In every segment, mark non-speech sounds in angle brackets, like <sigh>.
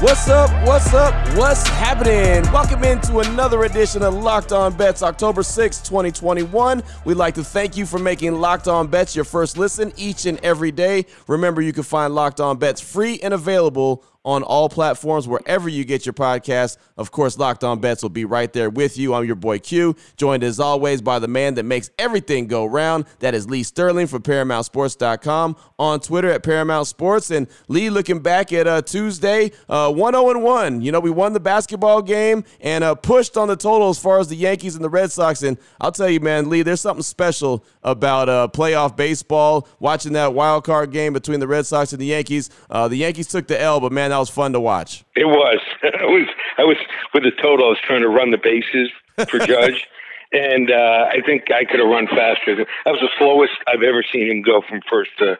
What's up? What's up? What's happening? Welcome into another edition of Locked On Bets, October 6, 2021. We'd like to thank you for making Locked On Bets your first listen each and every day. Remember, you can find Locked On Bets free and available on all platforms wherever you get your podcast. Of course, Locked On Bets will be right there with you. I'm your boy Q, joined as always by the man that makes everything go round. That is Lee Sterling from ParamountSports.com on Twitter at Paramount Sports. And Lee, looking back at uh, Tuesday, uh, 1 0 1. You know, we won the basketball game and uh, pushed on the total as far as the Yankees and the Red Sox. And I'll tell you, man, Lee, there's something special about uh, playoff baseball. Watching that wild card game between the Red Sox and the Yankees. Uh, the Yankees took the L, but man, that was fun to watch. It was. <laughs> I was. I was with the total. I was trying to run the bases for <laughs> Judge, and uh, I think I could have run faster. That was the slowest I've ever seen him go from first to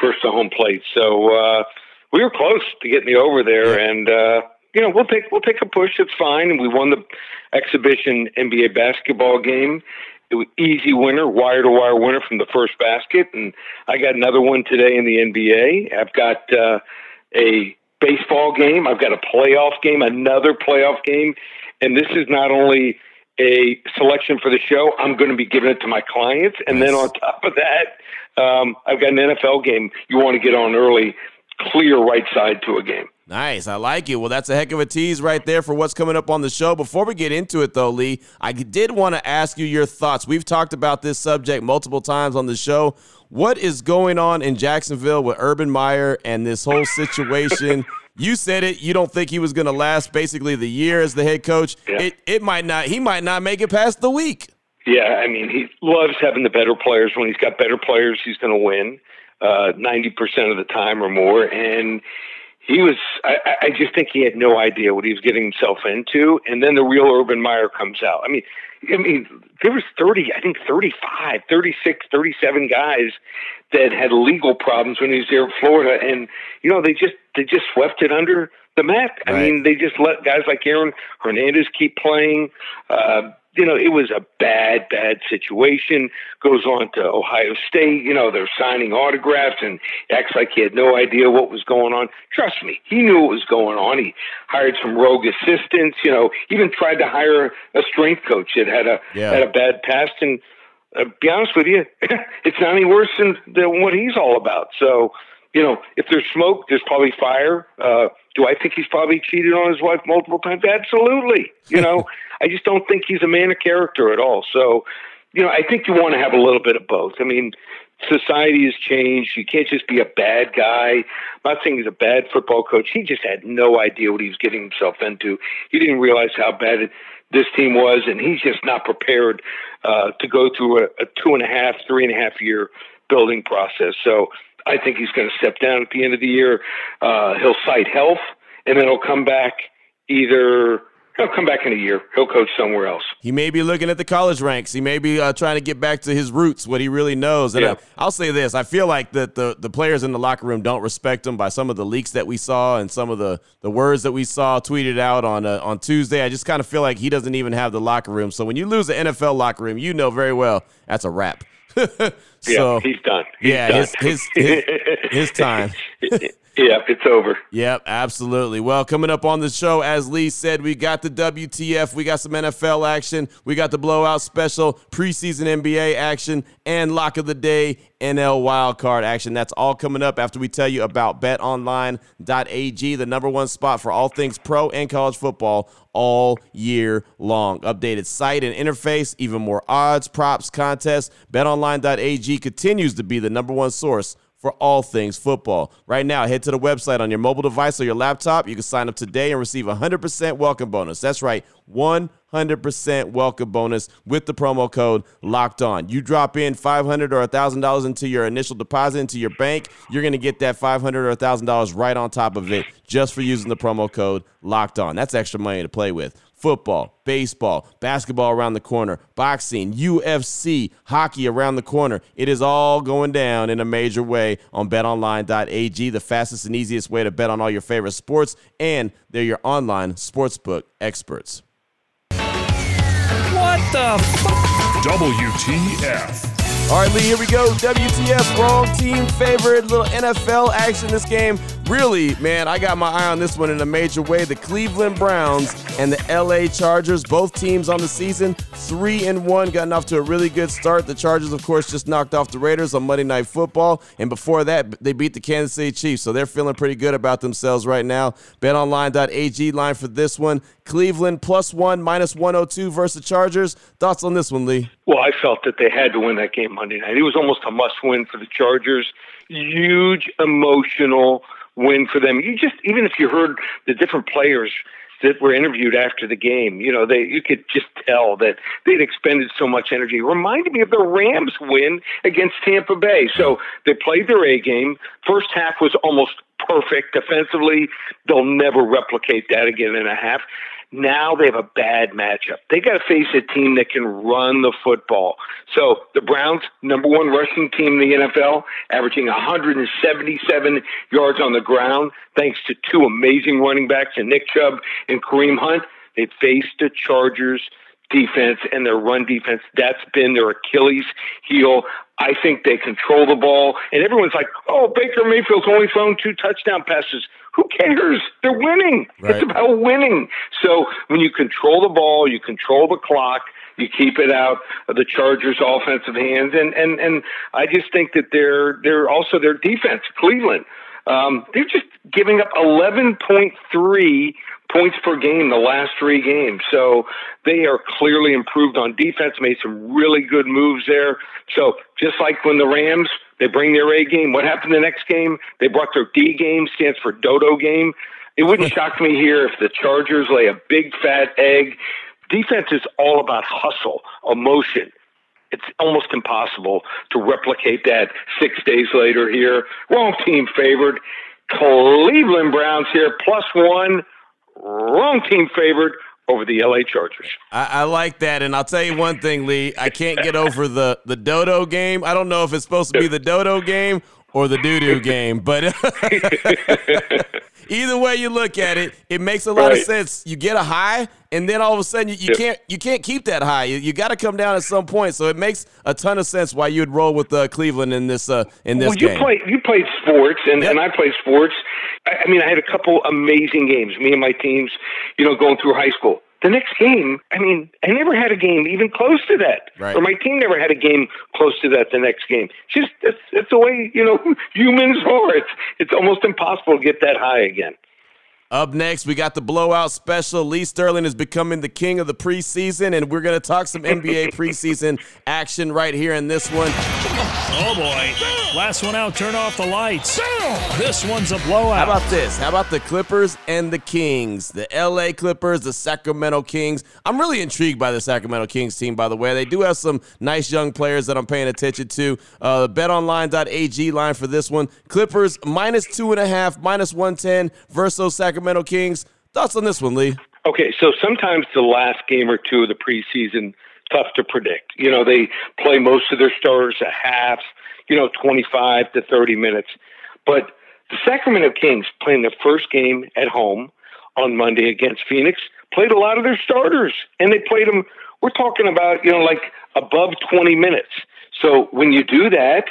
first to home plate. So uh, we were close to getting the over there, yeah. and uh, you know we'll take we'll take a push. It's fine. And we won the exhibition NBA basketball game. It was easy winner, wire to wire winner from the first basket, and I got another one today in the NBA. I've got uh, a baseball game. I've got a playoff game, another playoff game. And this is not only a selection for the show, I'm going to be giving it to my clients. And nice. then on top of that, um, I've got an NFL game you want to get on early, clear right side to a game. Nice. I like it. Well, that's a heck of a tease right there for what's coming up on the show. Before we get into it, though, Lee, I did want to ask you your thoughts. We've talked about this subject multiple times on the show. What is going on in Jacksonville with Urban Meyer and this whole situation? <laughs> you said it. You don't think he was going to last basically the year as the head coach. Yeah. It it might not. He might not make it past the week. Yeah, I mean, he loves having the better players. When he's got better players, he's going to win uh, ninety uh, percent of the time or more. And he was. I, I just think he had no idea what he was getting himself into. And then the real Urban Meyer comes out. I mean, I mean, there was 30, I think 35, 36, 37 guys that had legal problems when he was there in Florida. And, you know, they just, they just swept it under the mat. Right. I mean, they just let guys like Aaron Hernandez keep playing. Uh, you know, it was a bad, bad situation. Goes on to Ohio State. You know, they're signing autographs and acts like he had no idea what was going on. Trust me, he knew what was going on. He hired some rogue assistants. You know, even tried to hire a strength coach that had a yeah. had a bad past. And uh, be honest with you, <laughs> it's not any worse than, than what he's all about. So, you know, if there's smoke, there's probably fire. Uh, do I think he's probably cheated on his wife multiple times? Absolutely. You know, <laughs> I just don't think he's a man of character at all. So, you know, I think you want to have a little bit of both. I mean, society has changed. You can't just be a bad guy. I'm not saying he's a bad football coach. He just had no idea what he was getting himself into. He didn't realize how bad it, this team was, and he's just not prepared uh, to go through a, a two and a half, three and a half year building process. So I think he's going to step down at the end of the year. Uh, he'll cite health, and then he'll come back either he'll come back in a year. He'll coach somewhere else. He may be looking at the college ranks. He may be uh, trying to get back to his roots, what he really knows. And yeah. I, will say this: I feel like that the the players in the locker room don't respect him by some of the leaks that we saw and some of the the words that we saw tweeted out on uh, on Tuesday. I just kind of feel like he doesn't even have the locker room. So when you lose the NFL locker room, you know very well that's a wrap. <laughs> so, yeah, he's done. He's yeah, done. His, his, his his <laughs> time. <laughs> Yep, it's over. Yep, absolutely. Well, coming up on the show, as Lee said, we got the WTF, we got some NFL action, we got the blowout special, preseason NBA action, and lock of the day NL wildcard action. That's all coming up after we tell you about betonline.ag, the number one spot for all things pro and college football all year long. Updated site and interface, even more odds, props, contests. BetOnline.ag continues to be the number one source for all things football. Right now, head to the website on your mobile device or your laptop. You can sign up today and receive a 100% welcome bonus. That's right, 100% welcome bonus with the promo code locked on. You drop in 500 or $1,000 into your initial deposit into your bank, you're going to get that 500 or $1,000 right on top of it just for using the promo code locked on. That's extra money to play with. Football, baseball, basketball around the corner, boxing, UFC, hockey around the corner. It is all going down in a major way on betonline.ag, the fastest and easiest way to bet on all your favorite sports, and they're your online sportsbook experts. What the f- WTF. All right, Lee, here we go. WTF, wrong team favorite. Little NFL action this game. Really, man, I got my eye on this one in a major way. The Cleveland Browns and the LA Chargers, both teams on the season, three and one, gotten off to a really good start. The Chargers, of course, just knocked off the Raiders on Monday Night Football, and before that, they beat the Kansas City Chiefs, so they're feeling pretty good about themselves right now. BetOnline.ag line for this one: Cleveland plus one, minus 102 versus the Chargers. Thoughts on this one, Lee? Well, I felt that they had to win that game Monday night. It was almost a must win for the Chargers. Huge emotional win for them. You just even if you heard the different players that were interviewed after the game, you know, they you could just tell that they'd expended so much energy. It reminded me of the Rams win against Tampa Bay. So they played their A game. First half was almost perfect defensively. They'll never replicate that again in a half. Now they have a bad matchup. They got to face a team that can run the football. So the Browns, number one rushing team in the NFL, averaging 177 yards on the ground, thanks to two amazing running backs, and Nick Chubb and Kareem Hunt. They faced the Chargers defense and their run defense. That's been their Achilles heel. I think they control the ball, and everyone's like, "Oh, Baker Mayfield's only thrown two touchdown passes." Who cares? They're winning. Right. It's about winning. So when you control the ball, you control the clock. You keep it out of the Chargers' offensive hands, and and and I just think that they're they're also their defense. Cleveland, um, they're just giving up 11.3 points per game the last three games. So they are clearly improved on defense, made some really good moves there. So just like when the Rams, they bring their A game, what happened the next game? They brought their D game, stands for dodo game. It wouldn't shock me here if the Chargers lay a big fat egg. Defense is all about hustle, emotion. It's almost impossible to replicate that six days later here. Wrong team favored. Cleveland Browns here, plus one. Wrong team favored over the LA Chargers. I, I, like that, and I'll tell you one thing, Lee. I can't get over the the dodo game. I don't know if it's supposed to be the dodo game or the doo doo game, but <laughs> <laughs> either way you look at it, it makes a lot right. of sense. You get a high, and then all of a sudden you, you can't you can't keep that high. You, you got to come down at some point. So it makes a ton of sense why you'd roll with uh, Cleveland in this uh, in this well, you game. Play, you played sports, and, yep. and I played sports. I, I mean, I had a couple amazing games. Me and my teams, you know, going through high school the next game, I mean, I never had a game even close to that, right. or my team never had a game close to that. The next game, just it's it's the way you know <laughs> humans are. It's it's almost impossible to get that high again. Up next, we got the blowout special. Lee Sterling is becoming the king of the preseason, and we're going to talk some NBA <laughs> preseason action right here in this one. Oh boy! Last one out. Turn off the lights. This one's a blowout. How about this? How about the Clippers and the Kings? The LA Clippers, the Sacramento Kings. I'm really intrigued by the Sacramento Kings team, by the way. They do have some nice young players that I'm paying attention to. Uh, betonline.ag line for this one. Clippers minus two and a half, minus 110 versus Sacramento Kings. Thoughts on this one, Lee? Okay, so sometimes the last game or two of the preseason tough to predict. You know, they play most of their starters at halves, you know, 25 to 30 minutes. But the Sacramento Kings playing their first game at home on Monday against Phoenix played a lot of their starters, and they played them. We're talking about you know like above 20 minutes. So when you do that,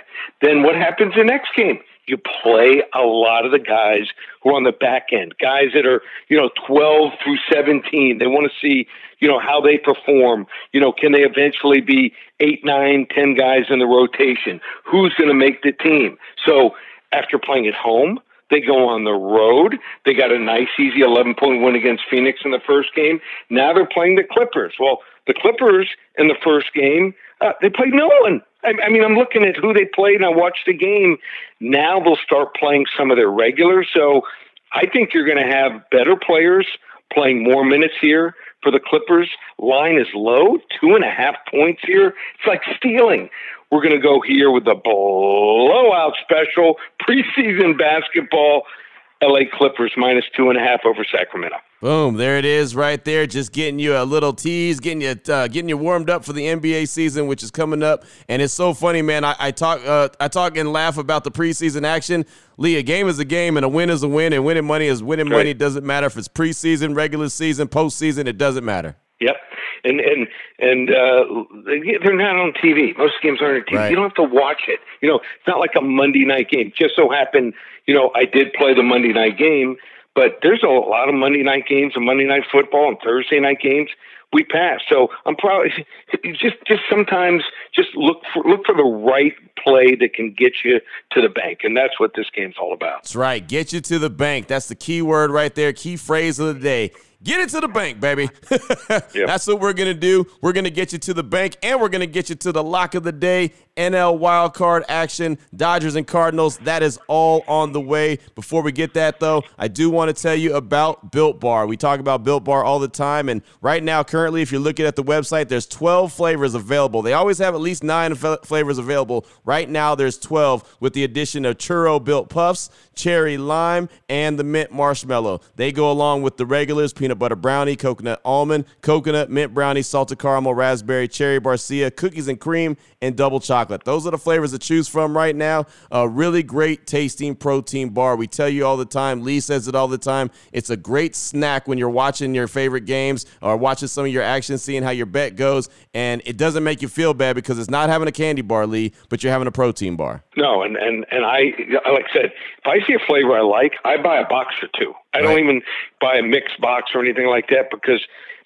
then what happens the next game? You play a lot of the guys who are on the back end, guys that are, you know, 12 through 17. They want to see, you know, how they perform. You know, can they eventually be eight, nine, ten guys in the rotation? Who's going to make the team? So after playing at home, they go on the road. They got a nice, easy 11 point win against Phoenix in the first game. Now they're playing the Clippers. Well, the Clippers in the first game, uh, they played no one. I, I mean, I'm looking at who they played and I watched the game. Now they'll start playing some of their regulars. So I think you're going to have better players playing more minutes here for the Clippers. Line is low, two and a half points here. It's like stealing. We're going to go here with the blowout special preseason basketball. LA Clippers minus two and a half over Sacramento. Boom! There it is, right there. Just getting you a little tease, getting you uh, getting you warmed up for the NBA season, which is coming up. And it's so funny, man. I, I talk uh, I talk and laugh about the preseason action. Lee, a game is a game, and a win is a win, and winning money is winning money. It doesn't matter if it's preseason, regular season, postseason. It doesn't matter. Yep, and and and uh, they're not on TV. Most games aren't on TV. Right. You don't have to watch it. You know, it's not like a Monday night game. Just so happened, you know, I did play the Monday night game but there's a lot of Monday night games and Monday night football and Thursday night games we pass. So I'm probably <laughs> just just sometimes just look for look for the right play that can get you to the bank, and that's what this game's all about. That's right. Get you to the bank. That's the key word right there. Key phrase of the day. Get it to the bank, baby. <laughs> yep. That's what we're going to do. We're going to get you to the bank and we're going to get you to the lock of the day. NL wild card action, Dodgers and Cardinals. That is all on the way. Before we get that, though, I do want to tell you about Built Bar. We talk about Built Bar all the time. And right now, currently, if you're looking at the website, there's 12 flavors available. They always have at least nine flavors available. Right now, there's 12 with the addition of Churro Built Puffs, Cherry Lime, and the Mint Marshmallow. They go along with the regulars peanut butter brownie, coconut almond, coconut, mint brownie, salted caramel, raspberry, cherry barcia, cookies and cream, and double chocolate. Those are the flavors to choose from right now. A really great tasting protein bar. We tell you all the time. Lee says it all the time. It's a great snack when you're watching your favorite games or watching some of your action, seeing how your bet goes. And it doesn't make you feel bad because it's not having a candy bar, Lee, but you're having a protein bar. No, and, and, and I, like I said, if I see a flavor I like, I buy a box or two. I right. don't even buy a mixed box or anything like that because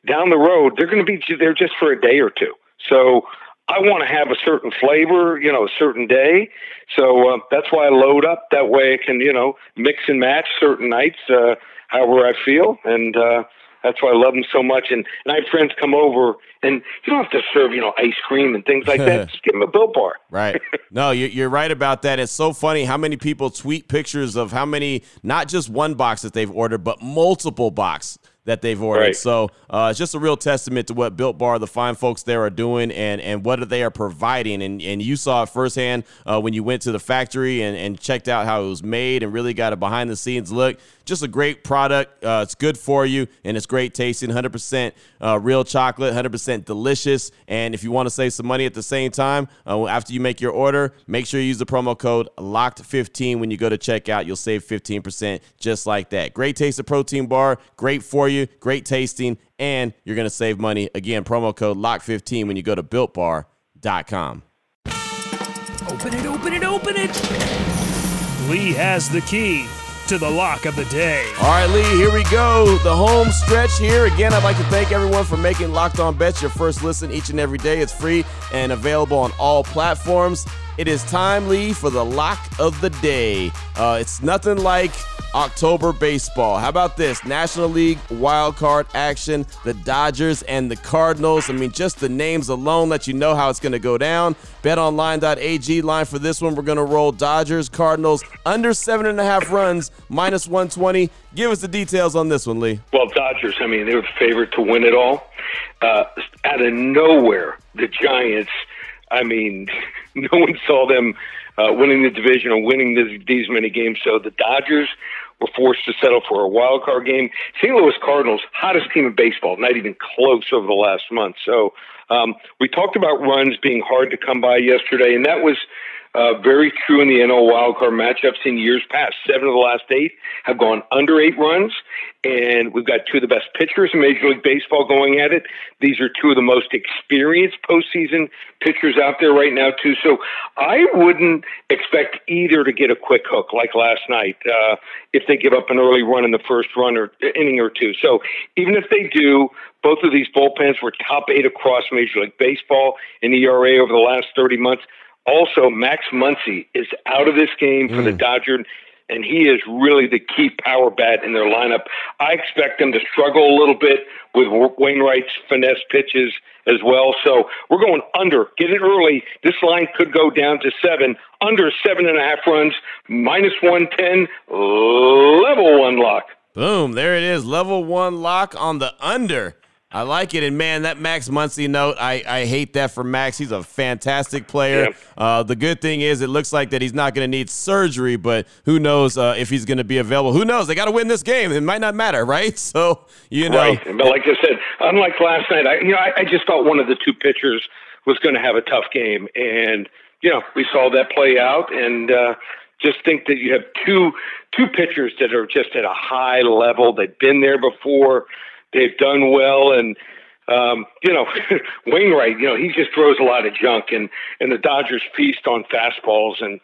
down the road, they're going to be there just for a day or two. So I want to have a certain flavor, you know, a certain day. So uh, that's why I load up. That way I can, you know, mix and match certain nights, uh, however I feel. And uh, that's why I love them so much. And, and I have friends come over, and you don't have to serve, you know, ice cream and things like that. <laughs> Just give them a Built Bar. right. No, you're right about that. It's so funny how many people tweet pictures of how many, not just one box that they've ordered, but multiple box that they've ordered. Right. So uh, it's just a real testament to what Built Bar, the fine folks there, are doing and, and what they are providing. And, and you saw it firsthand uh, when you went to the factory and, and checked out how it was made and really got a behind the scenes look. Just a great product. Uh, it's good for you and it's great tasting. 100% uh, real chocolate, 100% delicious. And if you want to save some money at the same time, uh, after you make your order, make sure you use the promo code LOCKED15 when you go to checkout. You'll save 15% just like that. Great taste of protein bar, great for you, great tasting, and you're going to save money. Again, promo code LOCK15 when you go to builtbar.com. Open it, open it, open it. Lee has the key to the lock of the day. All right, Lee, here we go. The home stretch here. Again, I'd like to thank everyone for making Locked On Bets your first listen each and every day. It's free and available on all platforms. It is time, Lee, for the lock of the day. Uh, it's nothing like October baseball. How about this? National League wild card action, the Dodgers and the Cardinals. I mean, just the names alone let you know how it's going to go down. BetOnline.ag line for this one. We're going to roll Dodgers, Cardinals under seven and a half runs, minus 120. Give us the details on this one, Lee. Well, Dodgers, I mean, they were favorite to win it all. Uh, out of nowhere, the Giants – I mean, <laughs> no one saw them uh, winning the division or winning this, these many games. So the Dodgers were forced to settle for a wild card game. St. Louis Cardinals, hottest team in baseball, not even close over the last month. So um, we talked about runs being hard to come by yesterday, and that was uh, very true in the NL wildcard matchups in years past. Seven of the last eight have gone under eight runs, and we've got two of the best pitchers in Major League Baseball going at it. These are two of the most experienced postseason pitchers out there right now, too. So I wouldn't expect either to get a quick hook like last night uh, if they give up an early run in the first run or inning or two. So even if they do, both of these bullpens were top eight across Major League Baseball in ERA over the last 30 months. Also, Max Muncy is out of this game for mm. the Dodgers, and he is really the key power bat in their lineup. I expect them to struggle a little bit with Wainwright's finesse pitches as well. So we're going under. Get it early. This line could go down to seven, under seven and a half runs, minus 110, level one lock. Boom. There it is. Level one lock on the under I like it. And man, that Max Muncy note, I, I hate that for Max. He's a fantastic player. Uh, the good thing is, it looks like that he's not going to need surgery, but who knows uh, if he's going to be available. Who knows? They got to win this game. It might not matter, <laughs> right? So, you know. Right. But like I said, unlike last night, I, you know, I, I just thought one of the two pitchers was going to have a tough game. And, you know, we saw that play out. And, uh, just think that you have two two pitchers that are just at a high level. They've been there before. They've done well, and um, you know <laughs> Wainwright. You know he just throws a lot of junk, and and the Dodgers feast on fastballs, and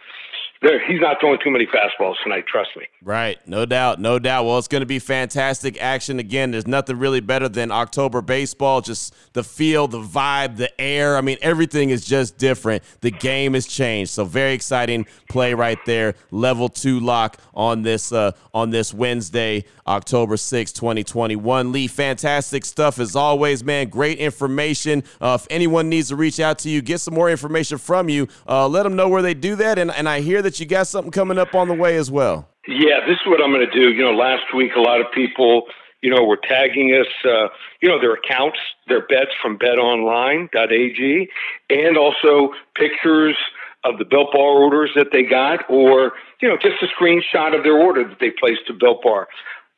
he's not throwing too many fastballs tonight. Trust me. Right, no doubt, no doubt. Well, it's going to be fantastic action again. There's nothing really better than October baseball. Just the feel, the vibe, the air. I mean, everything is just different. The game has changed. So very exciting play right there. Level two lock on this uh, on this Wednesday, October 6, 2021. Lee, fantastic stuff as always, man. Great information. Uh, if anyone needs to reach out to you, get some more information from you. Uh, let them know where they do that. And, and I hear that that you got something coming up on the way as well. Yeah, this is what I'm going to do. You know, last week a lot of people, you know, were tagging us, uh, you know, their accounts, their bets from betonline.ag, and also pictures of the Built Bar orders that they got, or you know, just a screenshot of their order that they placed to Built Bar.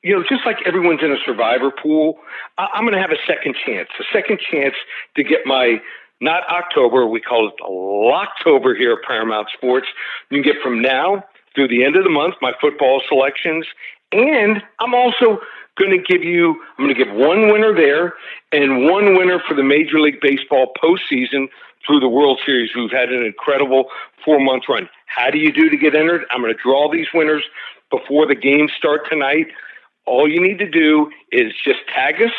You know, just like everyone's in a survivor pool, I- I'm going to have a second chance, a second chance to get my not October. We call it Locktober here at Paramount Sports. You can get from now through the end of the month my football selections. And I'm also going to give you, I'm going to give one winner there and one winner for the Major League Baseball postseason through the World Series. We've had an incredible four month run. How do you do to get entered? I'm going to draw these winners before the games start tonight. All you need to do is just tag us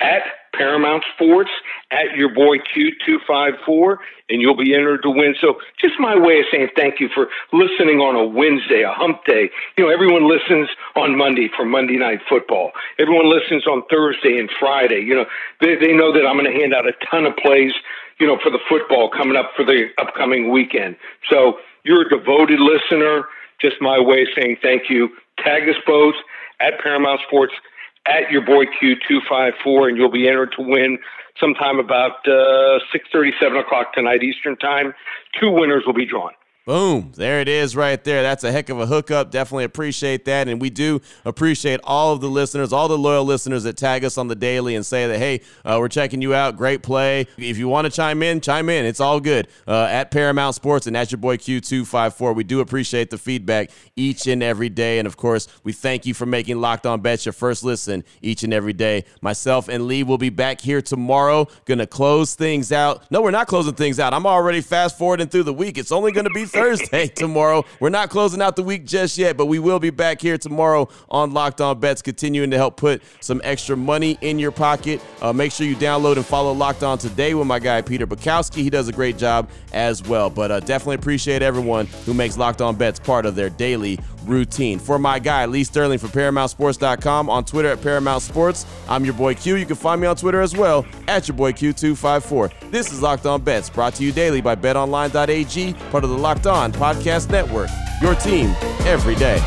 at Paramount Sports at your boy Q254, and you'll be entered to win. So, just my way of saying thank you for listening on a Wednesday, a hump day. You know, everyone listens on Monday for Monday Night Football. Everyone listens on Thursday and Friday. You know, they, they know that I'm going to hand out a ton of plays, you know, for the football coming up for the upcoming weekend. So, you're a devoted listener. Just my way of saying thank you. Tag us both at Paramount Sports at your boy Q254, and you'll be entered to win sometime about uh, 6.30, 7 o'clock tonight Eastern Time. Two winners will be drawn. Boom. There it is right there. That's a heck of a hookup. Definitely appreciate that. And we do appreciate all of the listeners, all the loyal listeners that tag us on the daily and say that, hey, uh, we're checking you out. Great play. If you want to chime in, chime in. It's all good. Uh, at Paramount Sports and at your boy Q254. We do appreciate the feedback each and every day. And of course, we thank you for making Locked On Bets your first listen each and every day. Myself and Lee will be back here tomorrow. Gonna close things out. No, we're not closing things out. I'm already fast forwarding through the week. It's only gonna be Thursday <laughs> tomorrow. We're not closing out the week just yet, but we will be back here tomorrow on Locked On Bets, continuing to help put some extra money in your pocket. Uh, make sure you download and follow Locked On today with my guy Peter Bukowski. He does a great job as well. But uh, definitely appreciate everyone who makes Locked On Bets part of their daily routine. For my guy, Lee Sterling from ParamountSports.com on Twitter at Paramount Sports. I'm your boy Q. You can find me on Twitter as well at your boy Q254. This is Locked On Bets, brought to you daily by BetOnline.ag, part of the Locked On Podcast Network. Your team every day.